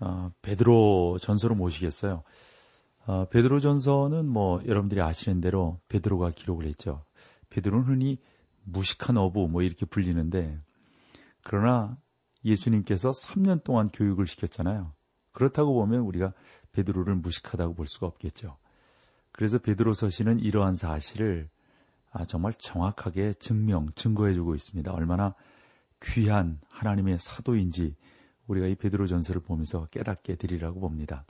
어, 베드로 전서로 모시겠어요. 어, 베드로 전서는 뭐 여러분들이 아시는 대로 베드로가 기록을 했죠. 베드로는 흔히 무식한 어부 뭐 이렇게 불리는데 그러나 예수님께서 3년 동안 교육을 시켰잖아요. 그렇다고 보면 우리가 베드로를 무식하다고 볼 수가 없겠죠. 그래서 베드로 서신은 이러한 사실을 아, 정말 정확하게 증명, 증거해주고 있습니다. 얼마나 귀한 하나님의 사도인지 우리가 이 베드로 전서를 보면서 깨닫게 되리라고 봅니다.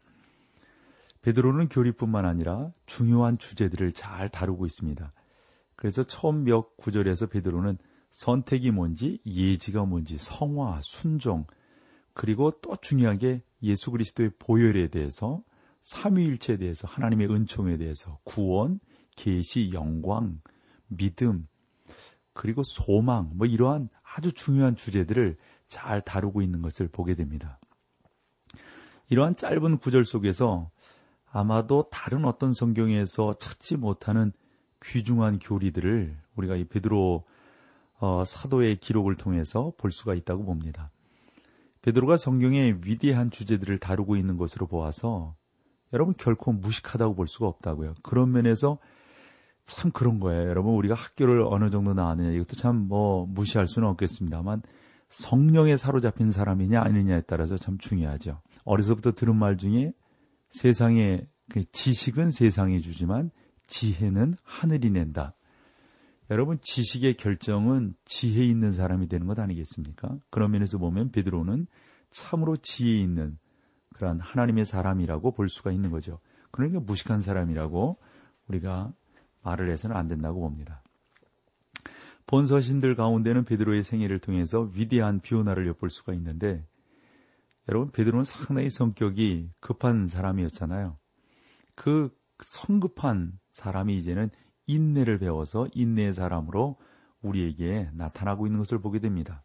베드로는 교리뿐만 아니라 중요한 주제들을 잘 다루고 있습니다. 그래서 처음 몇 구절에서 베드로는 선택이 뭔지, 예지가 뭔지, 성화, 순종, 그리고 또 중요하게 예수 그리스도의 보혈에 대해서 삼위일체에 대해서 하나님의 은총에 대해서 구원, 계시, 영광, 믿음, 그리고 소망 뭐 이러한 아주 중요한 주제들을 잘 다루고 있는 것을 보게 됩니다. 이러한 짧은 구절 속에서 아마도 다른 어떤 성경에서 찾지 못하는 귀중한 교리들을 우리가 이 베드로 어, 사도의 기록을 통해서 볼 수가 있다고 봅니다. 베드로가 성경의 위대한 주제들을 다루고 있는 것으로 보아서 여러분 결코 무식하다고 볼 수가 없다고요. 그런 면에서 참 그런 거예요. 여러분 우리가 학교를 어느 정도 나왔느냐 이것도 참 뭐 무시할 수는 없겠습니다만 성령에 사로잡힌 사람이냐 아니냐에 따라서 참 중요하죠. 어려서부터 들은 말 중에 세상에 그 지식은 세상이 주지만 지혜는 하늘이 낸다. 여러분 지식의 결정은 지혜 있는 사람이 되는 것 아니겠습니까? 그런 면에서 보면 베드로는 참으로 지혜 있는 그러한 하나님의 사람이라고 볼 수가 있는 거죠. 그러니까 무식한 사람이라고 우리가 말을 해서는 안 된다고 봅니다. 본서신들 가운데는 베드로의 생애를 통해서 위대한 비오나를 엿볼 수가 있는데 여러분 베드로는 상당히 성격이 급한 사람이었잖아요. 그 성급한 사람이 이제는 인내를 배워서 인내의 사람으로 우리에게 나타나고 있는 것을 보게 됩니다.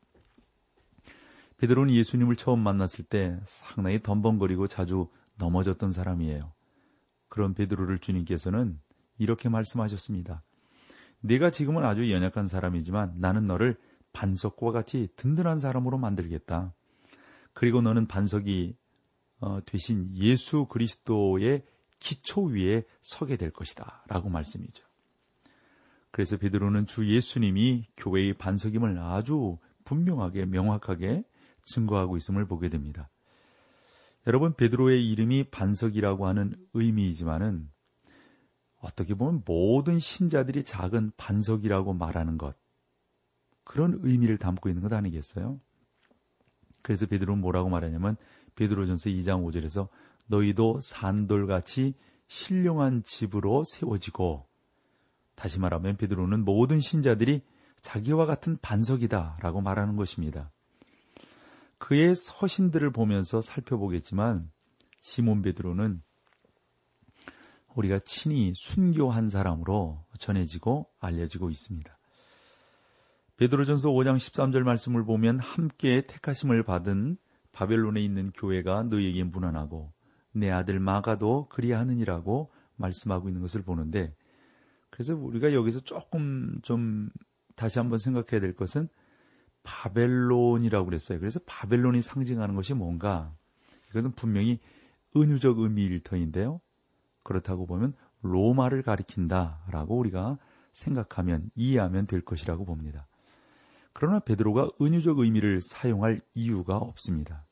베드로는 예수님을 처음 만났을 때 상당히 덤벙거리고 자주 넘어졌던 사람이에요. 그런 베드로를 주님께서는 이렇게 말씀하셨습니다. 네가 지금은 아주 연약한 사람이지만 나는 너를 반석과 같이 든든한 사람으로 만들겠다. 그리고 너는 반석이 어, 되신 예수 그리스도의 기초 위에 서게 될 것이다. 라고 말씀이죠. 그래서 베드로는 주 예수님이 교회의 반석임을 아주 분명하게 명확하게 증거하고 있음을 보게 됩니다. 여러분 베드로의 이름이 반석이라고 하는 의미이지만은 어떻게 보면 모든 신자들이 작은 반석이라고 말하는 것 그런 의미를 담고 있는 것 아니겠어요? 그래서 베드로는 뭐라고 말하냐면 베드로전서 2장 5절에서 너희도 산돌같이 신령한 집으로 세워지고 다시 말하면 베드로는 모든 신자들이 자기와 같은 반석이다라고 말하는 것입니다. 그의 서신들을 보면서 살펴보겠지만 시몬 베드로는 우리가 친히 순교한 사람으로 전해지고 알려지고 있습니다. 베드로전서 5장 13절 말씀을 보면 함께 택하심을 받은 바벨론에 있는 교회가 너희에게 무난하고 내 아들 마가도 그리하느니라고 말씀하고 있는 것을 보는데 그래서 우리가 여기서 조금 좀 다시 한번 생각해야 될 것은 바벨론이라고 그랬어요. 그래서 바벨론이 상징하는 것이 뭔가 이것은 분명히 은유적 의미일 터인데요. 그렇다고 보면 로마를 가리킨다라고 우리가 생각하면 이해하면 될 것이라고 봅니다. 그러나 베드로가 은유적 의미를 사용할 이유가 없습니다.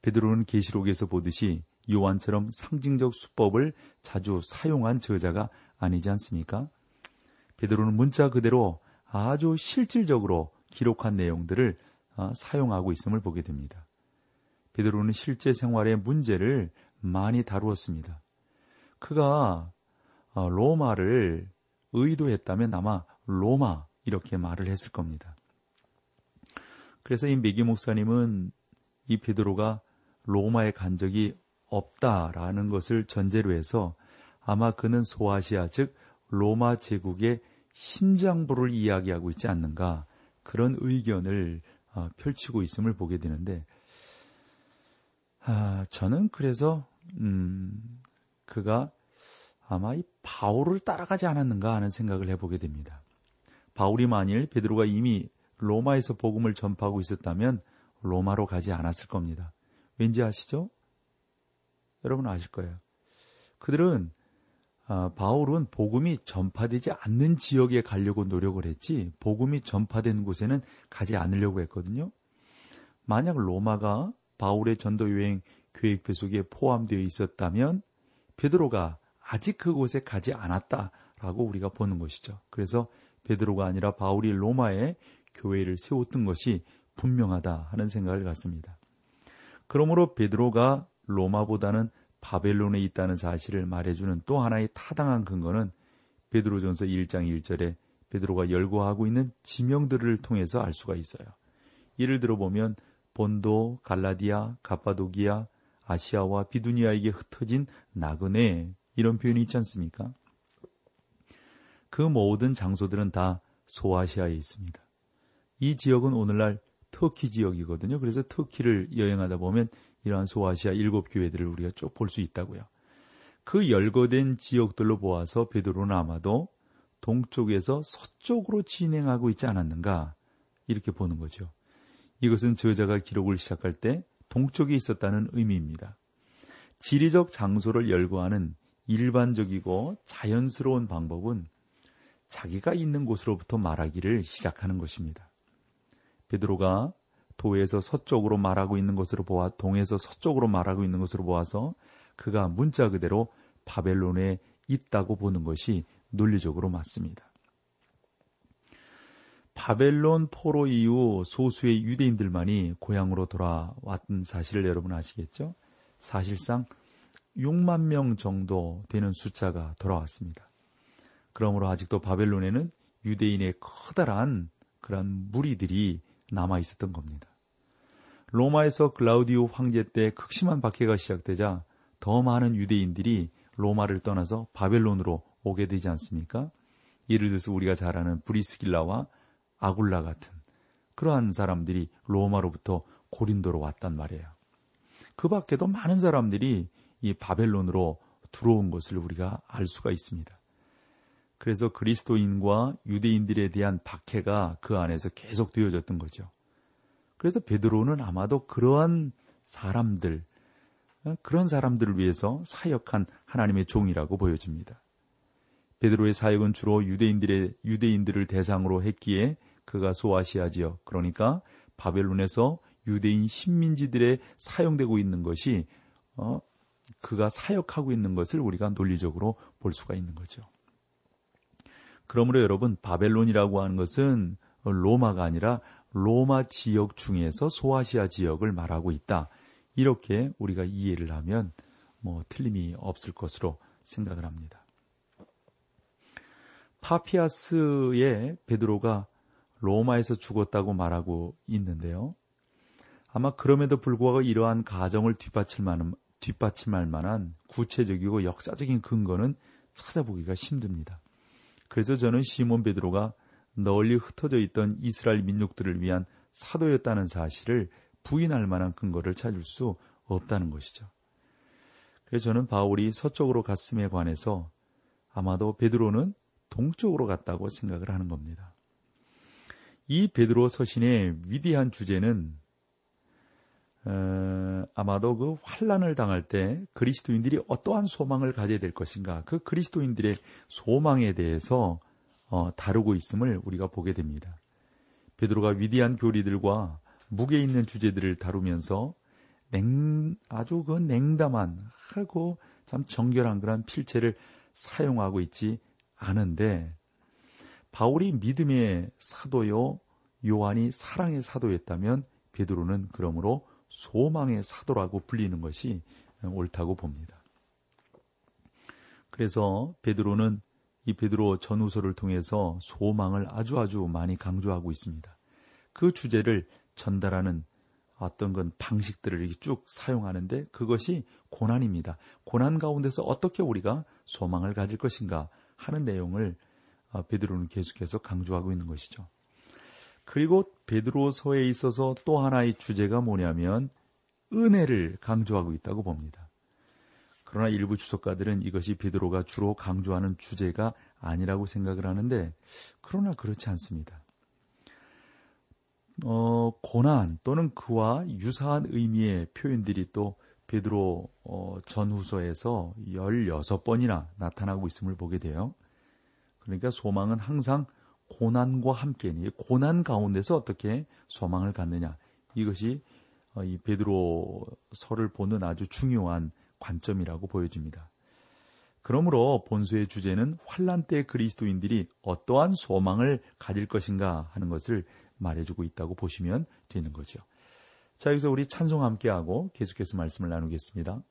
베드로는 계시록에서 보듯이 요한처럼 상징적 수법을 자주 사용한 저자가 아니지 않습니까? 베드로는 문자 그대로 아주 실질적으로 기록한 내용들을 어, 사용하고 있음을 보게 됩니다. 베드로는 실제 생활의 문제를 많이 다루었습니다. 그가 어, 로마를 의도했다면 아마 로마 이렇게 말을 했을 겁니다. 그래서 이 메기 목사님은 이 베드로가 로마에 간 적이 없다라는 것을 전제로 해서 아마 그는 소아시아 즉 로마 제국의 심장부를 이야기하고 있지 않는가 그런 의견을 어, 펼치고 있음을 보게 되는데 아, 저는 그래서 음, 그가 아마 이 바울을 따라가지 않았는가 하는 생각을 해보게 됩니다. 바울이 만일 베드로가 이미 로마에서 복음을 전파하고 있었다면 로마로 가지 않았을 겁니다. 왠지 아시죠? 여러분 아실 거예요. 그들은 아, 바울은 복음이 전파되지 않는 지역에 가려고 노력을 했지 복음이 전파된 곳에는 가지 않으려고 했거든요. 만약 로마가 바울의 전도 여행 계획표 속에 포함되어 있었다면 베드로가 아직 그곳에 가지 않았다라고 우리가 보는 것이죠. 그래서 베드로가 아니라 바울이 로마에 교회를 세웠던 것이 분명하다 하는 생각을 갖습니다. 그러므로 베드로가 로마보다는 바벨론에 있다는 사실을 말해주는 또 하나의 타당한 근거는 베드로전서 1장 1절에 베드로가 열거하고 있는 지명들을 통해서 알 수가 있어요. 예를 들어 보면 본도, 갈라디아, 가파도기아, 아시아와 비두니아에게 흩어진 나그네 이런 표현이 있지 않습니까? 그 모든 장소들은 다 소아시아에 있습니다. 이 지역은 오늘날 터키 지역이거든요. 그래서 터키를 여행하다 보면 이러한 소아시아 일곱 교회들을 우리가 쭉 볼 수 있다고요. 그 열거된 지역들로 보아서 베드로는 아마도 동쪽에서 서쪽으로 진행하고 있지 않았는가 이렇게 보는 거죠. 이것은 저자가 기록을 시작할 때 동쪽에 있었다는 의미입니다. 지리적 장소를 열거하는 일반적이고 자연스러운 방법은 자기가 있는 곳으로부터 말하기를 시작하는 것입니다. 베드로가 도에서 서쪽으로 말하고 있는 것으로 보아 동에서 서쪽으로 말하고 있는 것으로 보아서 그가 문자 그대로 바벨론에 있다고 보는 것이 논리적으로 맞습니다. 바벨론 포로 이후 소수의 유대인들만이 고향으로 돌아왔던 사실을 여러분 아시겠죠? 사실상 6만 명 정도 되는 숫자가 돌아왔습니다. 그러므로 아직도 바벨론에는 유대인의 커다란 그런 무리들이 남아 있었던 겁니다. 로마에서 클라우디오 황제 때 극심한 박해가 시작되자 더 많은 유대인들이 로마를 떠나서 바벨론으로 오게 되지 않습니까? 예를 들어서 우리가 잘 아는 브리스길라와 아굴라 같은 그러한 사람들이 로마로부터 고린도로 왔단 말이에요. 그 밖에도 많은 사람들이 이 바벨론으로 들어온 것을 우리가 알 수가 있습니다. 그래서 그리스도인과 유대인들에 대한 박해가 그 안에서 계속 되어졌던 거죠. 그래서 베드로는 아마도 그러한 사람들, 어, 그런 사람들을 위해서 사역한 하나님의 종이라고 보여집니다. 베드로의 사역은 주로 유대인들의 유대인들을 대상으로 했기에 그가 소아시아 지역, 그러니까 바벨론에서 유대인 식민지들에 사용되고 있는 것이 어, 그가 사역하고 있는 것을 우리가 논리적으로 볼 수가 있는 거죠. 그러므로 여러분 바벨론이라고 하는 것은 로마가 아니라 로마 지역 중에서 소아시아 지역을 말하고 있다. 이렇게 우리가 이해를 하면 뭐 틀림이 없을 것으로 생각을 합니다. 파피아스의 베드로가 로마에서 죽었다고 말하고 있는데요. 아마 그럼에도 불구하고 이러한 가정을 만한, 뒷받침할 만한 구체적이고 역사적인 근거는 찾아보기가 힘듭니다. 그래서 저는 시몬 베드로가 널리 흩어져 있던 이스라엘 민족들을 위한 사도였다는 사실을 부인할 만한 근거를 찾을 수 없다는 것이죠. 그래서 저는 바울이 서쪽으로 갔음에 관해서 아마도 베드로는 동쪽으로 갔다고 생각을 하는 겁니다. 이 베드로 서신의 위대한 주제는 어, 아마도 그 환란을 당할 때 그리스도인들이 어떠한 소망을 가져야 될 것인가 그 그리스도인들의 소망에 대해서 어, 다루고 있음을 우리가 보게 됩니다. 베드로가 위대한 교리들과 무게 있는 주제들을 다루면서 냉, 아주 그 냉담한 하고 참 정결한 그런 필체를 사용하고 있지 않은데 바울이 믿음의 사도요 요한이 사랑의 사도였다면 베드로는 그러므로 소망의 사도라고 불리는 것이 옳다고 봅니다. 그래서 베드로는 이 베드로 전후서를 통해서 소망을 아주 아주 많이 강조하고 있습니다. 그 주제를 전달하는 어떤 건 방식들을 쭉 사용하는데 그것이 고난입니다. 고난 가운데서 어떻게 우리가 소망을 가질 것인가 하는 내용을 어, 베드로는 계속해서 강조하고 있는 것이죠. 그리고 베드로서에 있어서 또 하나의 주제가 뭐냐면 은혜를 강조하고 있다고 봅니다. 그러나 일부 주석가들은 이것이 베드로가 주로 강조하는 주제가 아니라고 생각을 하는데 그러나 그렇지 않습니다. 어, 고난 또는 그와 유사한 의미의 표현들이 또 베드로 어, 전후서에서 16번이나 나타나고 있음을 보게 돼요. 그러니까 소망은 항상 고난과 함께니 고난 가운데서 어떻게 소망을 갖느냐 이것이 어, 이 베드로서를 보는 아주 중요한 관점이라고 보여집니다. 그러므로 본서의 주제는 환란 때 그리스도인들이 어떠한 소망을 가질 것인가 하는 것을 말해주고 있다고 보시면 되는 거죠. 자, 여기서 우리 찬송 함께하고 계속해서 말씀을 나누겠습니다.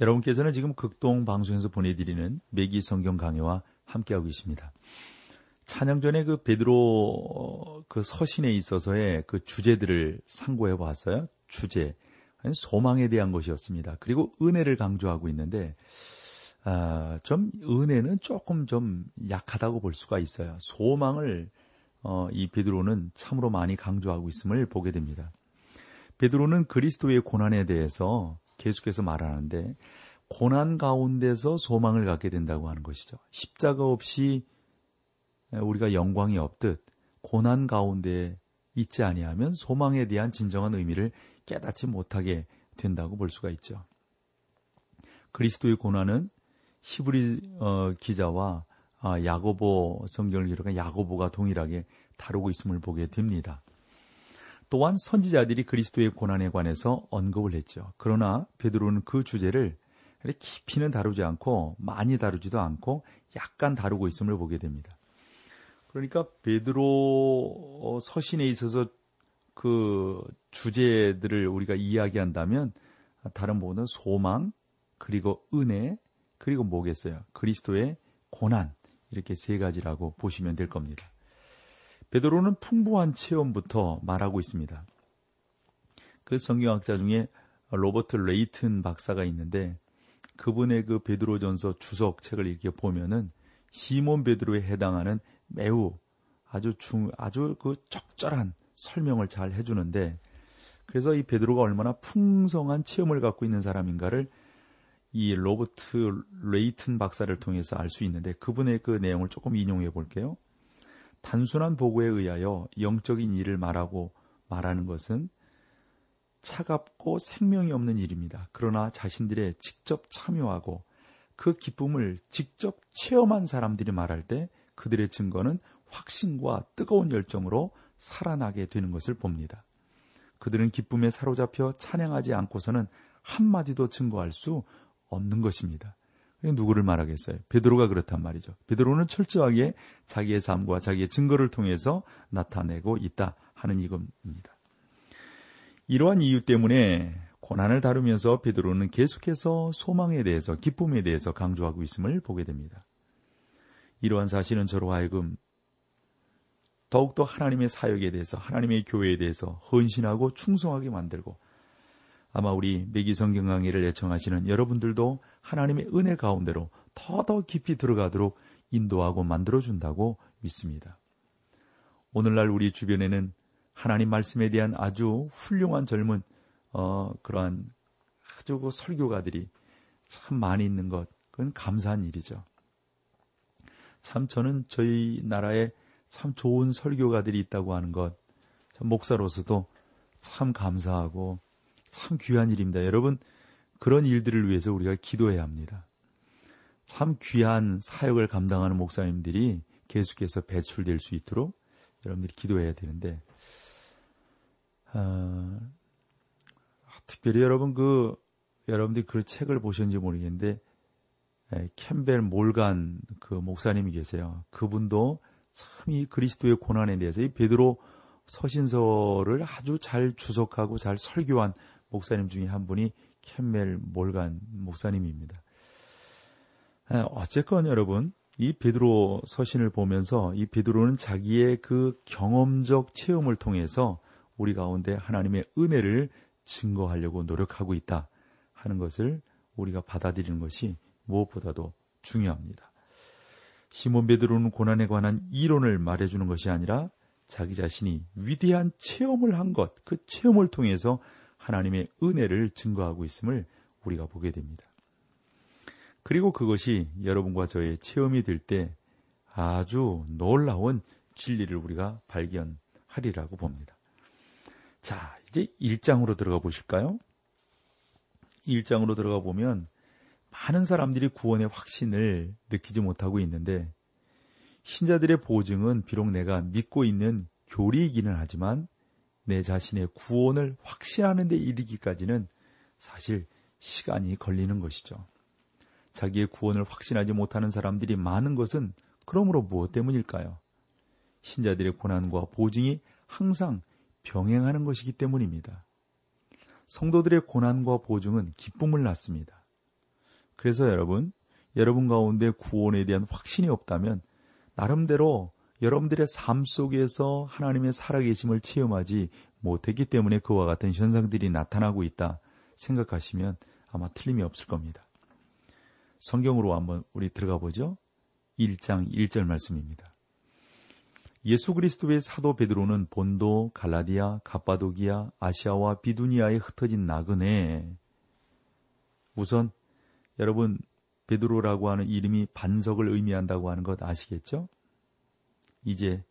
여러분께서는 지금 극동 방송에서 보내드리는 매기 성경 강해와 함께하고 계십니다. 찬양 전에 그 베드로 그 서신에 있어서의 그 주제들을 상고해 봤어요. 주제. 소망에 대한 것이었습니다. 그리고 은혜를 강조하고 있는데, 아, 좀 은혜는 조금 좀 약하다고 볼 수가 있어요. 소망을 어, 이 베드로는 참으로 많이 강조하고 있음을 보게 됩니다. 베드로는 그리스도의 고난에 대해서 계속해서 말하는데 고난 가운데서 소망을 갖게 된다고 하는 것이죠. 십자가 없이 우리가 영광이 없듯 고난 가운데 있지 아니하면 소망에 대한 진정한 의미를 깨닫지 못하게 된다고 볼 수가 있죠. 그리스도의 고난은 히브리 어, 기자와 아, 야고보 성경을 기록한 야고보가 동일하게 다루고 있음을 보게 됩니다. 또한 선지자들이 그리스도의 고난에 관해서 언급을 했죠. 그러나 베드로는 그 주제를 깊이는 다루지 않고 많이 다루지도 않고 약간 다루고 있음을 보게 됩니다. 그러니까 베드로 서신에 있어서 그 주제들을 우리가 이야기한다면 다른 부분은 소망 그리고 은혜 그리고 뭐겠어요? 그리스도의 고난 이렇게 세 가지라고 보시면 될 겁니다. 베드로는 풍부한 체험부터 말하고 있습니다. 그 성경학자 중에 로버트 레이튼 박사가 있는데 그분의 그 베드로전서 주석 책을 이렇게 보면은 시몬 베드로에 해당하는 매우 아주 중 아주 그 적절한 설명을 잘 해주는데 그래서 이 베드로가 얼마나 풍성한 체험을 갖고 있는 사람인가를 이 로버트 레이튼 박사를 통해서 알 수 있는데 그분의 그 내용을 조금 인용해 볼게요. 단순한 보고에 의하여 영적인 일을 말하고 말하는 것은 차갑고 생명이 없는 일입니다. 그러나 자신들의 직접 참여하고 그 기쁨을 직접 체험한 사람들이 말할 때 그들의 증거는 확신과 뜨거운 열정으로 살아나게 되는 것을 봅니다. 그들은 기쁨에 사로잡혀 찬양하지 않고서는 한마디도 증거할 수 없는 것입니다. 누구를 말하겠어요? 베드로가 그렇단 말이죠. 베드로는 철저하게 자기의 삶과 자기의 증거를 통해서 나타내고 있다 하는 이겁니다. 이러한 이유 때문에 고난을 다루면서 베드로는 계속해서 소망에 대해서 기쁨에 대해서 강조하고 있음을 보게 됩니다. 이러한 사실은 저로 하여금 더욱더 하나님의 사역에 대해서 하나님의 교회에 대해서 헌신하고 충성하게 만들고 아마 우리 매기 성경 강의를 애청하시는 여러분들도 하나님의 은혜 가운데로 더더 깊이 들어가도록 인도하고 만들어준다고 믿습니다. 오늘날 우리 주변에는 하나님 말씀에 대한 아주 훌륭한 젊은 어, 그러한 아주 그 설교가들이 참 많이 있는 것, 그건 감사한 일이죠. 참 저는 저희 나라에 참 좋은 설교가들이 있다고 하는 것, 목사로서도 참 감사하고 참 귀한 일입니다. 여러분, 그런 일들을 위해서 우리가 기도해야 합니다. 참 귀한 사역을 감당하는 목사님들이 계속해서 배출될 수 있도록 여러분들이 기도해야 되는데, 어, 특별히 여러분 그, 여러분들이 그 책을 보셨는지 모르겠는데, 에, 캠벨 몰간 그 목사님이 계세요. 그분도 참 이 그리스도의 고난에 대해서 이 베드로 서신서를 아주 잘 주석하고 잘 설교한 목사님 중에 한 분이 캠멜 몰간 목사님입니다. 어쨌건 여러분, 이 베드로 서신을 보면서 이 베드로는 자기의 그 경험적 체험을 통해서 우리 가운데 하나님의 은혜를 증거하려고 노력하고 있다 하는 것을 우리가 받아들이는 것이 무엇보다도 중요합니다. 시몬 베드로는 고난에 관한 이론을 말해주는 것이 아니라 자기 자신이 위대한 체험을 한 것, 그 체험을 통해서 하나님의 은혜를 증거하고 있음을 우리가 보게 됩니다. 그리고 그것이 여러분과 저의 체험이 될 때 아주 놀라운 진리를 우리가 발견하리라고 봅니다. 자, 이제 1장으로 들어가 보실까요? 1장으로 들어가 보면 많은 사람들이 구원의 확신을 느끼지 못하고 있는데 신자들의 보증은 비록 내가 믿고 있는 교리이기는 하지만 내 자신의 구원을 확신하는 데 이르기까지는 사실 시간이 걸리는 것이죠. 자기의 구원을 확신하지 못하는 사람들이 많은 것은 그러므로 무엇 때문일까요? 신자들의 고난과 보증이 항상 병행하는 것이기 때문입니다. 성도들의 고난과 보증은 기쁨을 낳습니다. 그래서 여러분, 여러분 가운데 구원에 대한 확신이 없다면 나름대로 여러분들의 삶 속에서 하나님의 살아계심을 체험하지 못했기 때문에 그와 같은 현상들이 나타나고 있다 생각하시면 아마 틀림이 없을 겁니다. 성경으로 한번 우리 들어가 보죠. 1장 1절 말씀입니다. 예수 그리스도의 사도 베드로는 본도, 갈라디아, 갑바도기아, 아시아와 비두니아에 흩어진 나그네. 우선 여러분 베드로라고 하는 이름이 반석을 의미한다고 하는 것 아시겠죠? 이제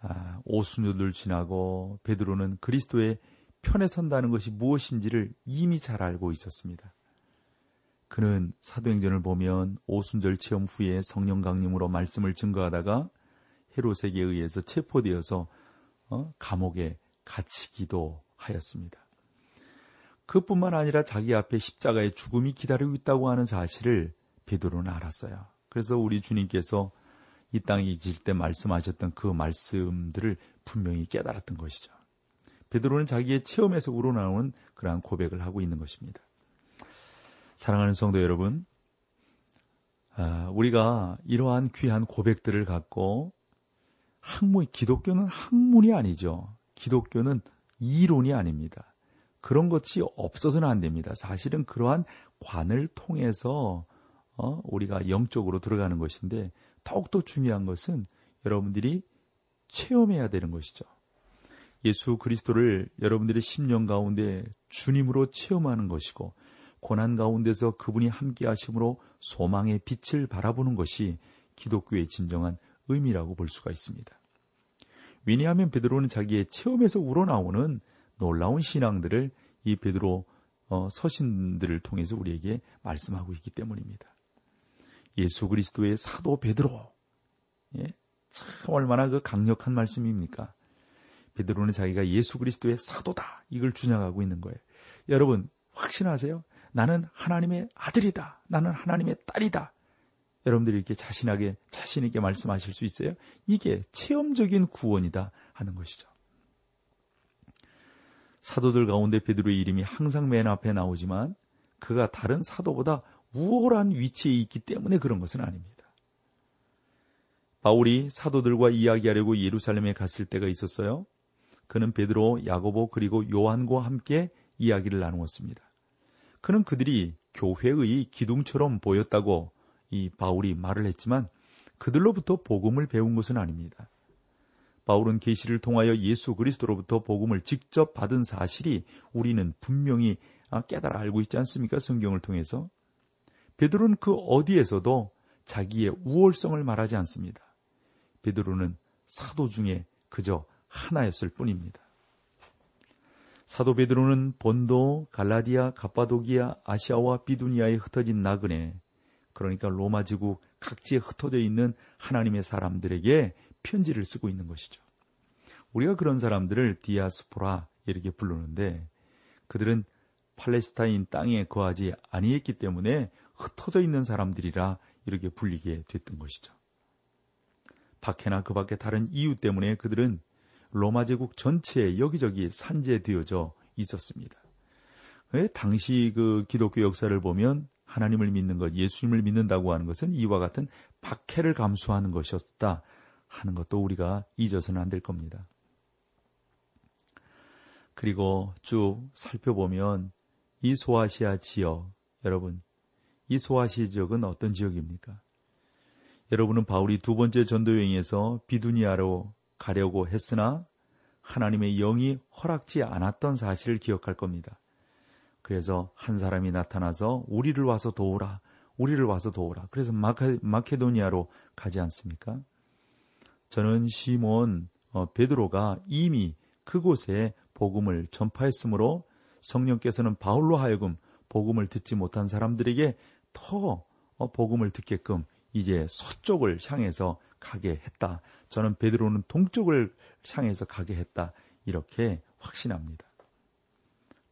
아, 오순절을 지나고 베드로는 그리스도의 편에 선다는 것이 무엇인지를 이미 잘 알고 있었습니다. 그는 사도행전을 보면 오순절 체험 후에 성령 강림으로 말씀을 증거하다가 헤롯에게 의해서 체포되어서 어? 감옥에 갇히기도 하였습니다. 그뿐만 아니라 자기 앞에 십자가의 죽음이 기다리고 있다고 하는 사실을 베드로는 알았어요. 그래서 우리 주님께서 이 땅에 계실 때 말씀하셨던 그 말씀들을 분명히 깨달았던 것이죠. 베드로는 자기의 체험에서 우러나오는 그러한 고백을 하고 있는 것입니다. 사랑하는 성도 여러분, 아, 우리가 이러한 귀한 고백들을 갖고 학문, 기독교는 학문이 아니죠. 기독교는 이론이 아닙니다. 그런 것이 없어서는 안 됩니다. 사실은 그러한 관을 통해서 어, 우리가 영적으로 들어가는 것인데 더욱더 중요한 것은 여러분들이 체험해야 되는 것이죠. 예수 그리스도를 여러분들의 심령 가운데 주님으로 체험하는 것이고 고난 가운데서 그분이 함께 하심으로 소망의 빛을 바라보는 것이 기독교의 진정한 의미라고 볼 수가 있습니다. 왜냐하면 베드로는 자기의 체험에서 우러나오는 놀라운 신앙들을 이 베드로 어, 서신들을 통해서 우리에게 말씀하고 있기 때문입니다. 예수 그리스도의 사도 베드로. 예? 참 얼마나 그 강력한 말씀입니까? 베드로는 자기가 예수 그리스도의 사도다. 이걸 주장하고 있는 거예요. 여러분, 확신하세요? 나는 하나님의 아들이다. 나는 하나님의 딸이다. 여러분들이 이렇게 자신하게, 자신있게 말씀하실 수 있어요? 이게 체험적인 구원이다 하는 것이죠. 사도들 가운데 베드로의 이름이 항상 맨 앞에 나오지만 그가 다른 사도보다 우월한 위치에 있기 때문에 그런 것은 아닙니다. 바울이 사도들과 이야기하려고 예루살렘에 갔을 때가 있었어요. 그는 베드로, 야고보 그리고 요한과 함께 이야기를 나누었습니다. 그는 그들이 교회의 기둥처럼 보였다고 이 바울이 말을 했지만 그들로부터 복음을 배운 것은 아닙니다. 바울은 계시를 통하여 예수 그리스도로부터 복음을 직접 받은 사실이 우리는 분명히 깨달아 알고 있지 않습니까? 성경을 통해서. 베드로는 그 어디에서도 자기의 우월성을 말하지 않습니다. 베드로는 사도 중에 그저 하나였을 뿐입니다. 사도 베드로는 본도, 갈라디아, 갑바도기아, 아시아와 비두니아에 흩어진 나그네, 그러니까 로마 제국 각지에 흩어져 있는 하나님의 사람들에게 편지를 쓰고 있는 것이죠. 우리가 그런 사람들을 디아스포라 이렇게 부르는데 그들은 팔레스타인 땅에 거하지 아니했기 때문에 흩어져 있는 사람들이라 이렇게 불리게 됐던 것이죠. 박해나 그 밖에 다른 이유 때문에 그들은 로마 제국 전체에 여기저기 산재되어져 있었습니다. 당시 그 기독교 역사를 보면 하나님을 믿는 것, 예수님을 믿는다고 하는 것은 이와 같은 박해를 감수하는 것이었다 하는 것도 우리가 잊어서는 안 될 겁니다. 그리고 쭉 살펴보면 이 소아시아 지역, 여러분, 이 소아시아 지역은 어떤 지역입니까? 여러분은 바울이 두 번째 전도 여행에서 비두니아로 가려고 했으나 하나님의 영이 허락지 않았던 사실을 기억할 겁니다. 그래서 한 사람이 나타나서 우리를 와서 도우라, 우리를 와서 도우라. 그래서 마케, 마케도니아로 가지 않습니까? 저는 시몬 어, 베드로가 이미 그곳에 복음을 전파했으므로 성령께서는 바울로 하여금 복음을 듣지 못한 사람들에게 더 어, 복음을 듣게끔 이제 서쪽을 향해서 가게 했다. 저는 베드로는 동쪽을 향해서 가게 했다. 이렇게 확신합니다.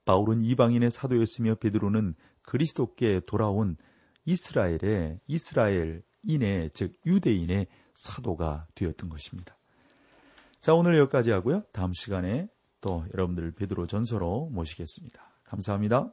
바울은 이방인의 사도였으며 베드로는 그리스도께 돌아온 이스라엘의 이스라엘인의 즉 유대인의 사도가 되었던 것입니다. 자, 오늘 여기까지 하고요. 다음 시간에 또 여러분들 베드로전서로 모시겠습니다. 감사합니다.